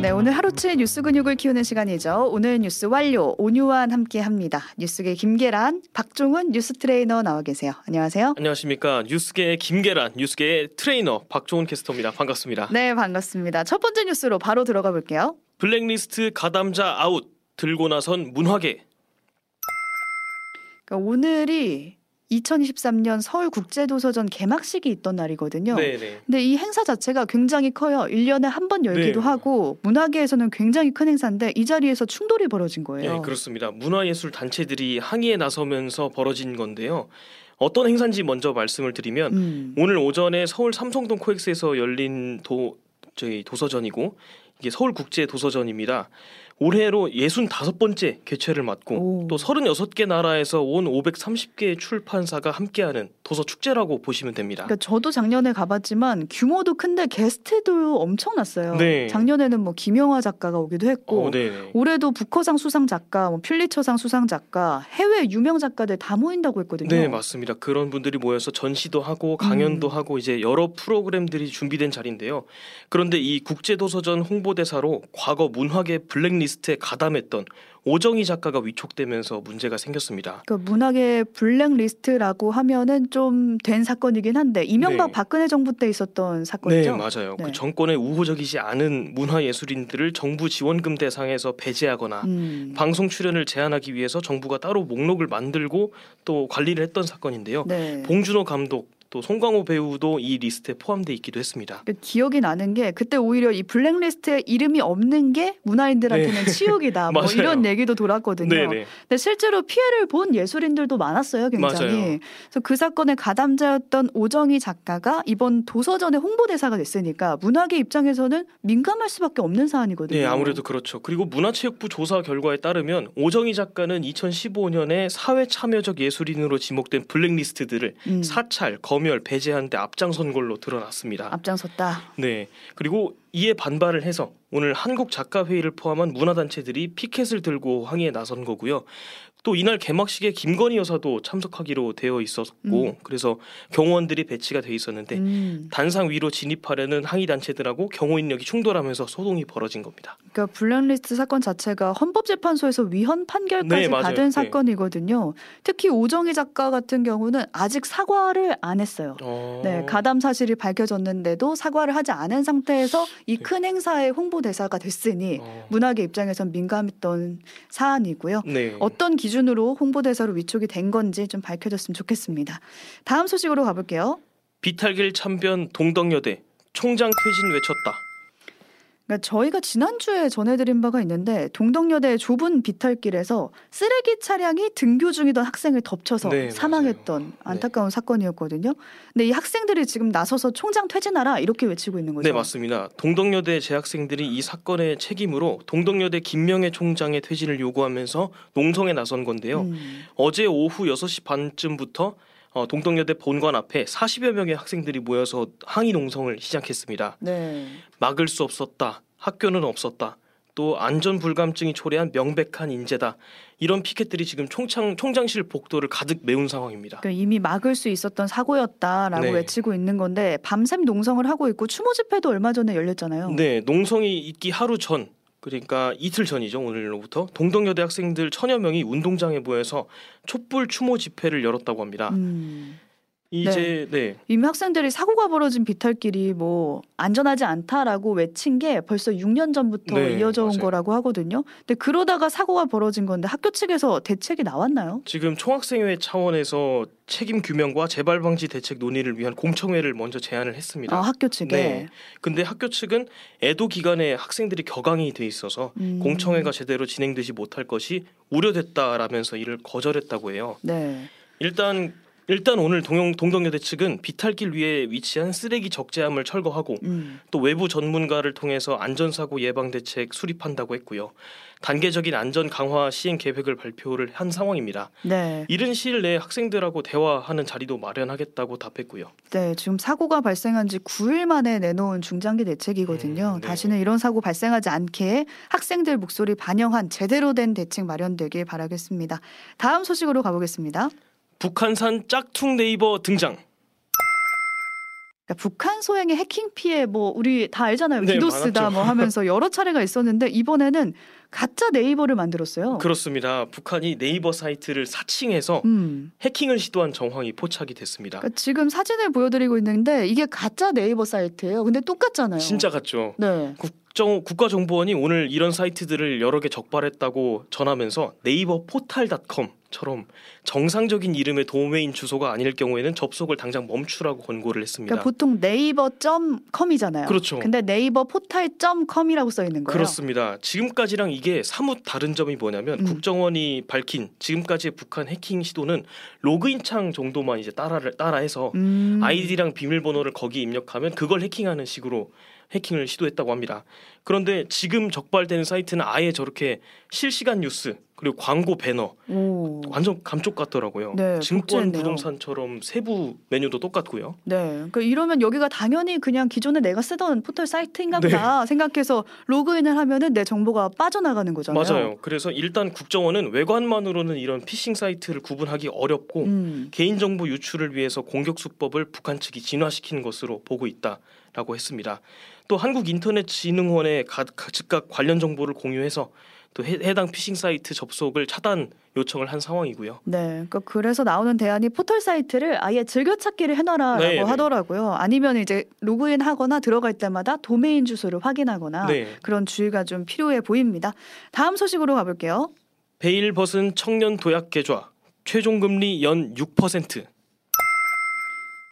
네, 오늘 하루치 뉴스 근육을 키우는 시간이죠. 오늘 뉴스 완료 오뉴완 함께 합니다. 뉴스계 김계란, 박종훈 뉴스 트레이너 나와 계세요. 안녕하세요. 안녕하십니까 뉴스계의 김계란, 뉴스계의 트레이너 박종훈 캐스터입니다. 반갑습니다. 네, 반갑습니다. 첫 번째 뉴스로 바로 들어가 볼게요. 블랙리스트 가담자 아웃 들고 나선 문화계. 그러니까 오늘이 2023년 서울국제도서전 개막식이 있던 날이거든요. 네네. 근데 이 행사 자체가 굉장히 커요. 1년에 한 번 열기도 네. 하고 문화계에서는 굉장히 큰 행사인데 이 자리에서 충돌이 벌어진 거예요. 네, 그렇습니다. 문화예술 단체들이 항의에 나서면서 벌어진 건데요. 어떤 행사인지 먼저 말씀을 드리면 음. 오늘 오전에 서울 삼성동 코엑스에서 열린 도 저희 도서전이고 이게 서울 국제 도서전입니다. 올해로 65번째 개최를 맡고 오. 또 36개 나라에서 온 530개의 출판사가 함께하는 도서 축제라고 보시면 됩니다. 그러니까 저도 작년에 가봤지만 규모도 큰데 게스트도 엄청났어요. 네. 작년에는 뭐 김영하 작가가 오기도 했고 어, 네. 올해도 부커상 수상 작가, 뭐 퓰리처상 수상 작가, 해외 유명 작가들 다 모인다고 했거든요. 네, 맞습니다. 그런 분들이 모여서 전시도 하고 강연도 음. 하고 이제 여러 프로그램들이 준비된 자리인데요. 그런데 이 국제도서전 홍보대사로 과거 문화계 블랙리스트에 가담했던 오정희 작가가 위촉되면서 문제가 생겼습니다. 그 문학의 블랙리스트라고 하면은 좀 된 사건이긴 한데 이명박 네. 박근혜 정부 때 있었던 사건이죠. 네, 맞아요. 네. 그 정권에 우호적이지 않은 문화예술인들을 정부 지원금 대상에서 배제하거나 음. 방송 출연을 제한하기 위해서 정부가 따로 목록을 만들고 또 관리를 했던 사건인데요. 네. 봉준호 감독 또 송강호 배우도 이 리스트에 포함돼 있기도 했습니다. 그 기억이 나는 게 그때 오히려 이 블랙리스트에 이름이 없는 게 문화인들한테는 치욕이다. 뭐 네. 이런 얘기도 돌았거든요. 네네. 근데 실제로 피해를 본 예술인들도 많았어요, 굉장히. 맞아요. 그래서 그 사건의 가담자였던 오정희 작가가 이번 도서전의 홍보대사가 됐으니까 문학계 입장에서는 민감할 수밖에 없는 사안이거든요. 네, 아무래도 그렇죠. 그리고 문화체육부 조사 결과에 따르면 오정희 작가는 2015년에 사회 참여적 예술인으로 지목된 블랙리스트들을 음, 사찰, 검 열, 배제하는 데 앞장선 걸로 드러났습니다. 앞장섰다. 네. 그리고 이에 반발을 해서 오늘 한국 작가 회의를 포함한 문화단체들이 피켓을 들고 항의에 나선 거고요. 또 이날 개막식에 김건희 여사도 참석하기로 되어 있었고 음. 그래서 경호원들이 배치가 돼 있었는데 음, 단상 위로 진입하려는 항의 단체들하고 경호 인력이 충돌하면서 소동이 벌어진 겁니다. 그러니까 블랙리스트 사건 자체가 헌법재판소에서 위헌 판결까지 네. 받은 네. 사건이거든요. 특히 오정희 작가 같은 경우는 아직 사과를 안 했어요. 어... 네, 가담 사실이 밝혀졌는데도 사과를 하지 않은 상태에서 이 네. 큰 행사의 홍보 대사가 됐으니 어... 문학의 입장에선 민감했던 사안이고요. 네. 어떤 기 준으로 홍보대사로 위촉이 된 건지 좀 밝혀졌으면 좋겠습니다. 다음 소식으로 가볼게요. 비탈길 참변 동덕여대 총장 퇴진 외쳤다. 그러니까 저희가 지난주에 전해드린 바가 있는데 동덕여대 좁은 비탈길에서 쓰레기 차량이 등교 중이던 학생을 덮쳐서 네, 사망했던 안타까운 사건이었거든요. 근데 이 학생들이 지금 나서서 총장 퇴진하라 이렇게 외치고 있는 거죠. 네 맞습니다. 동덕여대 재학생들이 이 사건의 책임으로 동덕여대 김명애 총장의 퇴진을 요구하면서 농성에 나선 건데요. 음. 어제 오후 6시 반쯤부터 어, 동덕여대 본관 앞에 40여 명의 학생들이 모여서 항의 농성을 시작했습니다. 네. 막을 수 없었다. 학교는 없었다. 또 안전 불감증이 초래한 명백한 인재다. 이런 피켓들이 지금 총장 총장실 복도를 가득 메운 상황입니다. 그러니까 이미 막을 수 있었던 사고였다라고 네. 외치고 있는 건데 밤샘 농성을 하고 있고 추모 집회도 얼마 전에 열렸잖아요. 네, 농성이 있기 하루 전 그러니까 이틀 전이죠 오늘로부터 동덕여대 학생들 천여 명이 운동장에 모여서 촛불 추모 집회를 열었다고 합니다. 음. 이제 네. 이미 학생들이 사고가 벌어진 비탈길이 뭐 안전하지 않다라고 외친 게 벌써 6년 전부터 네, 이어져 온 맞아요. 거라고 하거든요. 근데 그러다가 사고가 벌어진 건데 학교 측에서 대책이 나왔나요? 지금 총학생회 차원에서 책임 규명과 재발 방지 대책 논의를 위한 공청회를 먼저 제안을 했습니다. 아, 학교 측에. 네. 근데 학교 측은 애도 기간에 학생들이 격앙이 돼 있어서 음. 공청회가 제대로 진행되지 못할 것이 우려됐다라면서 이를 거절했다고 해요. 네. 일단 일단 오늘 동영, 동덕여대 측은 비탈길 위에 위치한 쓰레기 적재함을 철거하고 음. 또 외부 전문가를 통해서 안전사고 예방 대책 수립한다고 했고요. 단계적인 안전 강화 시행 계획을 발표를 한 상황입니다. 네. 이른 시일 내에 학생들하고 대화하는 자리도 마련하겠다고 답했고요. 네, 지금 사고가 발생한 지 9일 만에 내놓은 중장기 대책이거든요. 음, 네. 다시는 이런 사고 발생하지 않게 학생들 목소리 반영한 제대로 된 대책 마련되길 바라겠습니다. 다음 소식으로 가보겠습니다. 북한산 짝퉁 네이버 등장. 그러니까 북한 소행의 해킹 피해 뭐 우리 다 알잖아요. 네, 디도스다 많았죠. 뭐 하면서 여러 차례가 있었는데 이번에는 가짜 네이버를 만들었어요. 그렇습니다. 북한이 네이버 사이트를 사칭해서 음. 해킹을 시도한 정황이 포착이 됐습니다. 그러니까 지금 사진을 보여드리고 있는데 이게 가짜 네이버 사이트예요. 근데 똑같잖아요. 진짜 같죠. 네. 국정 국가정보원이 오늘 이런 사이트들을 여러 개 적발했다고 전하면서 네이버 포탈닷컴처럼 정상적인 이름의 도메인 주소가 아닐 경우에는 접속을 당장 멈추라고 권고를 했습니다. 그러니까 보통 네이버.com이잖아요. 그렇죠. 근데 네이버 포탈.com이라고 써 있는 거예요. 그렇습니다. 지금까지랑 이게 사뭇 다른 점이 뭐냐면 음. 국정원이 밝힌 지금까지의 북한 해킹 시도는 로그인 창 정도만 이제 따라를 따라해서 음. 아이디랑 비밀번호를 거기 입력하면 그걸 해킹하는 식으로 해킹을 시도했다고 합니다. 그런데 지금 적발되는 사이트는 아예 저렇게 실시간 뉴스 그리고 광고 배너 오. 완전 감쪽 같더라고요. 네, 증권 복제했네요. 부동산처럼 세부 메뉴도 똑같고요. 네. 그러니까 이러면 여기가 당연히 그냥 기존에 내가 쓰던 포털 사이트인가 네. 보다 생각해서 로그인을 하면은 내 정보가 빠져나가는 거잖아요. 맞아요. 그래서 일단 국정원은 외관만으로는 이런 피싱 사이트를 구분하기 어렵고 음. 개인정보 유출을 위해서 공격 수법을 북한 측이 진화시키는 것으로 보고 있다 라고 했습니다. 또 한국인터넷진흥원에 가- 가- 즉각 관련 정보를 공유해서 또 해, 해당 피싱 사이트 접속을 차단 요청을 한 상황이고요. 네, 그러니까 그래서 나오는 대안이 포털 사이트를 아예 즐겨찾기를 해놔라라고 네, 네. 하더라고요. 아니면 이제 로그인하거나 들어갈 때마다 도메인 주소를 확인하거나 네. 그런 주의가 좀 필요해 보입니다. 다음 소식으로 가볼게요. 베일 벗은 청년 도약 계좌 최종 금리 연 6%.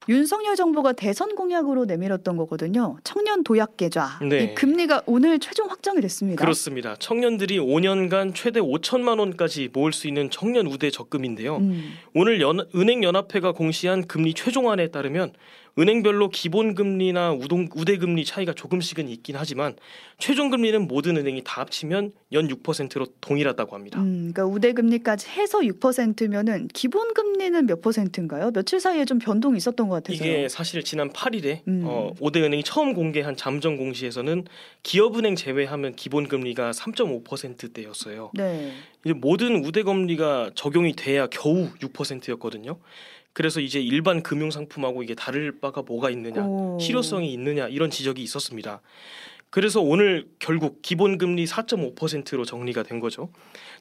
윤석열 정부가 대선 공약으로 내밀었던 거거든요. 청년 도약 계좌. 네. 이 금리가 오늘 최종 확정이 됐습니다. 그렇습니다. 청년들이 5년간 최대 5천만 원까지 모을 수 있는 청년 우대 적금인데요. 음. 오늘 연, 은행연합회가 공시한 금리 최종안에 따르면 은행별로 기본 금리나 우동, 우대 금리 차이가 조금씩은 있긴 하지만 최종 금리는 모든 은행이 다 합치면 연 6%로 동일하다고 합니다. 음, 그러니까 우대 금리까지 해서 6%면은 기본 금리는 몇 퍼센트인가요? 며칠 사이에 좀 변동이 있었던 것 같아서. 이게 사실 지난 8일에 음. 어, 5대 은행이 처음 공개한 잠정 공시에서는 기업은행 제외하면 기본 금리가 3.5%대였어요. 네. 이제 모든 우대 금리가 적용이 돼야 겨우 6%였거든요. 그래서 이제 일반 금융 상품하고 이게 다를 바가 뭐가 있느냐, 오. 실효성이 있느냐 이런 지적이 있었습니다. 그래서 오늘 결국 기본 금리 4.5%로 정리가 된 거죠.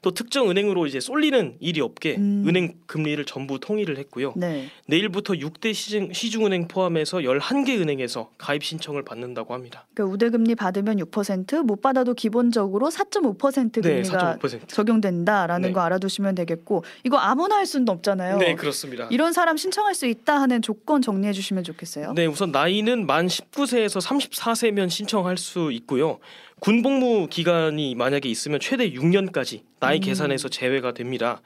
또 특정 은행으로 이제 쏠리는 일이 없게 음. 은행 금리를 전부 통일을 했고요. 네. 내일부터 6대 시중, 시중은행 포함해서 11개 은행에서 가입 신청을 받는다고 합니다. 그러니까 우대 금리 받으면 6%, 못 받아도 기본적으로 4.5% 네, 금리가 4.5%. 적용된다라는 네. 거 알아두시면 되겠고 이거 아무나 할 수는 없잖아요. 네, 그렇습니다. 이런 사람 신청할 수 있다 하는 조건 정리해 주시면 좋겠어요. 네, 우선 나이는 만 19세에서 34세면 신청할 수 있고요. 군 복무 기간이 만약에 있으면 최대 6년까지 나이 음. 계산에서 제외가 됩니다.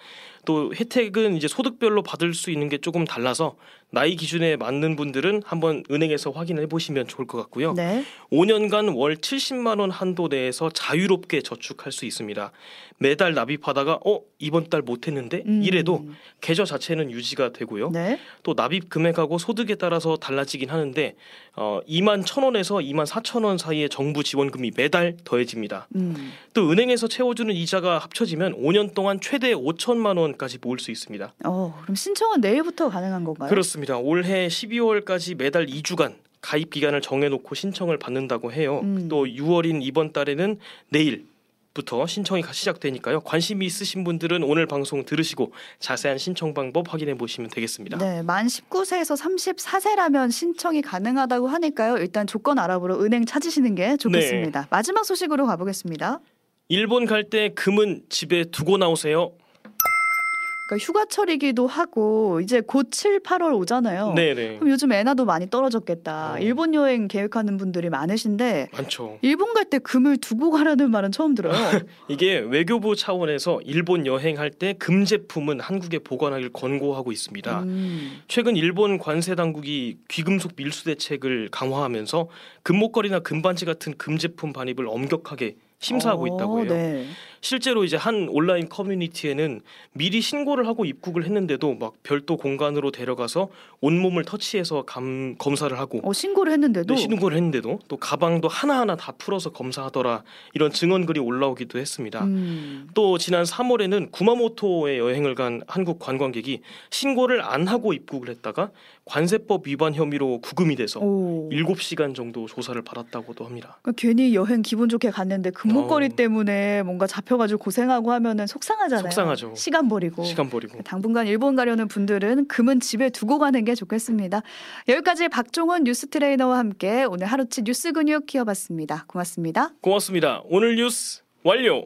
또 혜택은 이제 소득별로 받을 수 있는 게 조금 달라서 나이 기준에 맞는 분들은 한번 은행에서 확인해 보시면 좋을 것 같고요. 네. 5년간 월 70만 원 한도 내에서 자유롭게 저축할 수 있습니다. 매달 납입하다가 어 이번 달 못했는데 음. 이래도 계좌 자체는 유지가 되고요. 네. 또 납입 금액하고 소득에 따라서 달라지긴 하는데 어 2만 1,000원에서 2만 4,000원 사이의 정부 지원금이 매달 더해집니다. 음. 또 은행에서 채워주는 이자가 합쳐지면 5년 동안 최대 5천만 원까지 모을 수 있습니다. 어, 그럼 신청은 내일부터 가능한 건가요? 그렇습니다. 올해 12월까지 매달 2주간 가입 기간을 정해놓고 신청을 받는다고 해요. 음. 또 6월인 이번 달에는 내일 부터 신청이 시작되니까요. 관심이 있으신 분들은 오늘 방송 들으시고 자세한 신청 방법 확인해 보시면 되겠습니다. 네, 만 19세에서 34세라면 신청이 가능하다고 하니까요. 일단 조건 알아보러 은행 찾으시는 게 좋겠습니다. 네. 마지막 소식으로 가보겠습니다. 일본 갈 때 금은 집에 두고 나오세요. 그러니까 휴가철이기도 하고 이제 곧 7, 8월 오잖아요. 네네. 그럼 요즘 엔화도 많이 떨어졌겠다. 어. 일본 여행 계획하는 분들이 많으신데 많죠. 일본 갈 때 금을 두고 가라는 말은 처음 들어요. 이게 외교부 차원에서 일본 여행할 때 금 제품은 한국에 보관하길 권고하고 있습니다. 음. 최근 일본 관세 당국이 귀금속 밀수 대책을 강화하면서 금목걸이나 금반지 같은 금 제품 반입을 엄격하게 심사하고 어, 있다고 해요. 네. 실제로 이제 한 온라인 커뮤니티에는 미리 신고를 하고 입국을 했는데도 막 별도 공간으로 데려가서 온몸을 터치해서 감, 검사를 하고 어, 신고를 했는데도 네, 신고를 했는데도 또 가방도 하나하나 다 풀어서 검사하더라 이런 증언글이 올라오기도 했습니다. 음. 또 지난 3월에는 구마모토에 여행을 간 한국 관광객이 신고를 안 하고 입국을 했다가 관세법 위반 혐의로 구금이 돼서 오. 7시간 정도 조사를 받았다고도 합니다. 그러니까 괜히 여행 기분 좋게 갔는데 금목걸이 어. 때문에 뭔가 잡혀가지고 고생하고 하면은 속상하잖아요. 속상하죠. 시간 버리고. 시간 버리고. 당분간 일본 가려는 분들은 금은 집에 두고 가는 게 좋겠습니다. 여기까지 박종원 뉴스 트레이너와 함께 오늘 하루치 뉴스 근육 키워봤습니다. 고맙습니다. 고맙습니다. 오늘 뉴스 완료.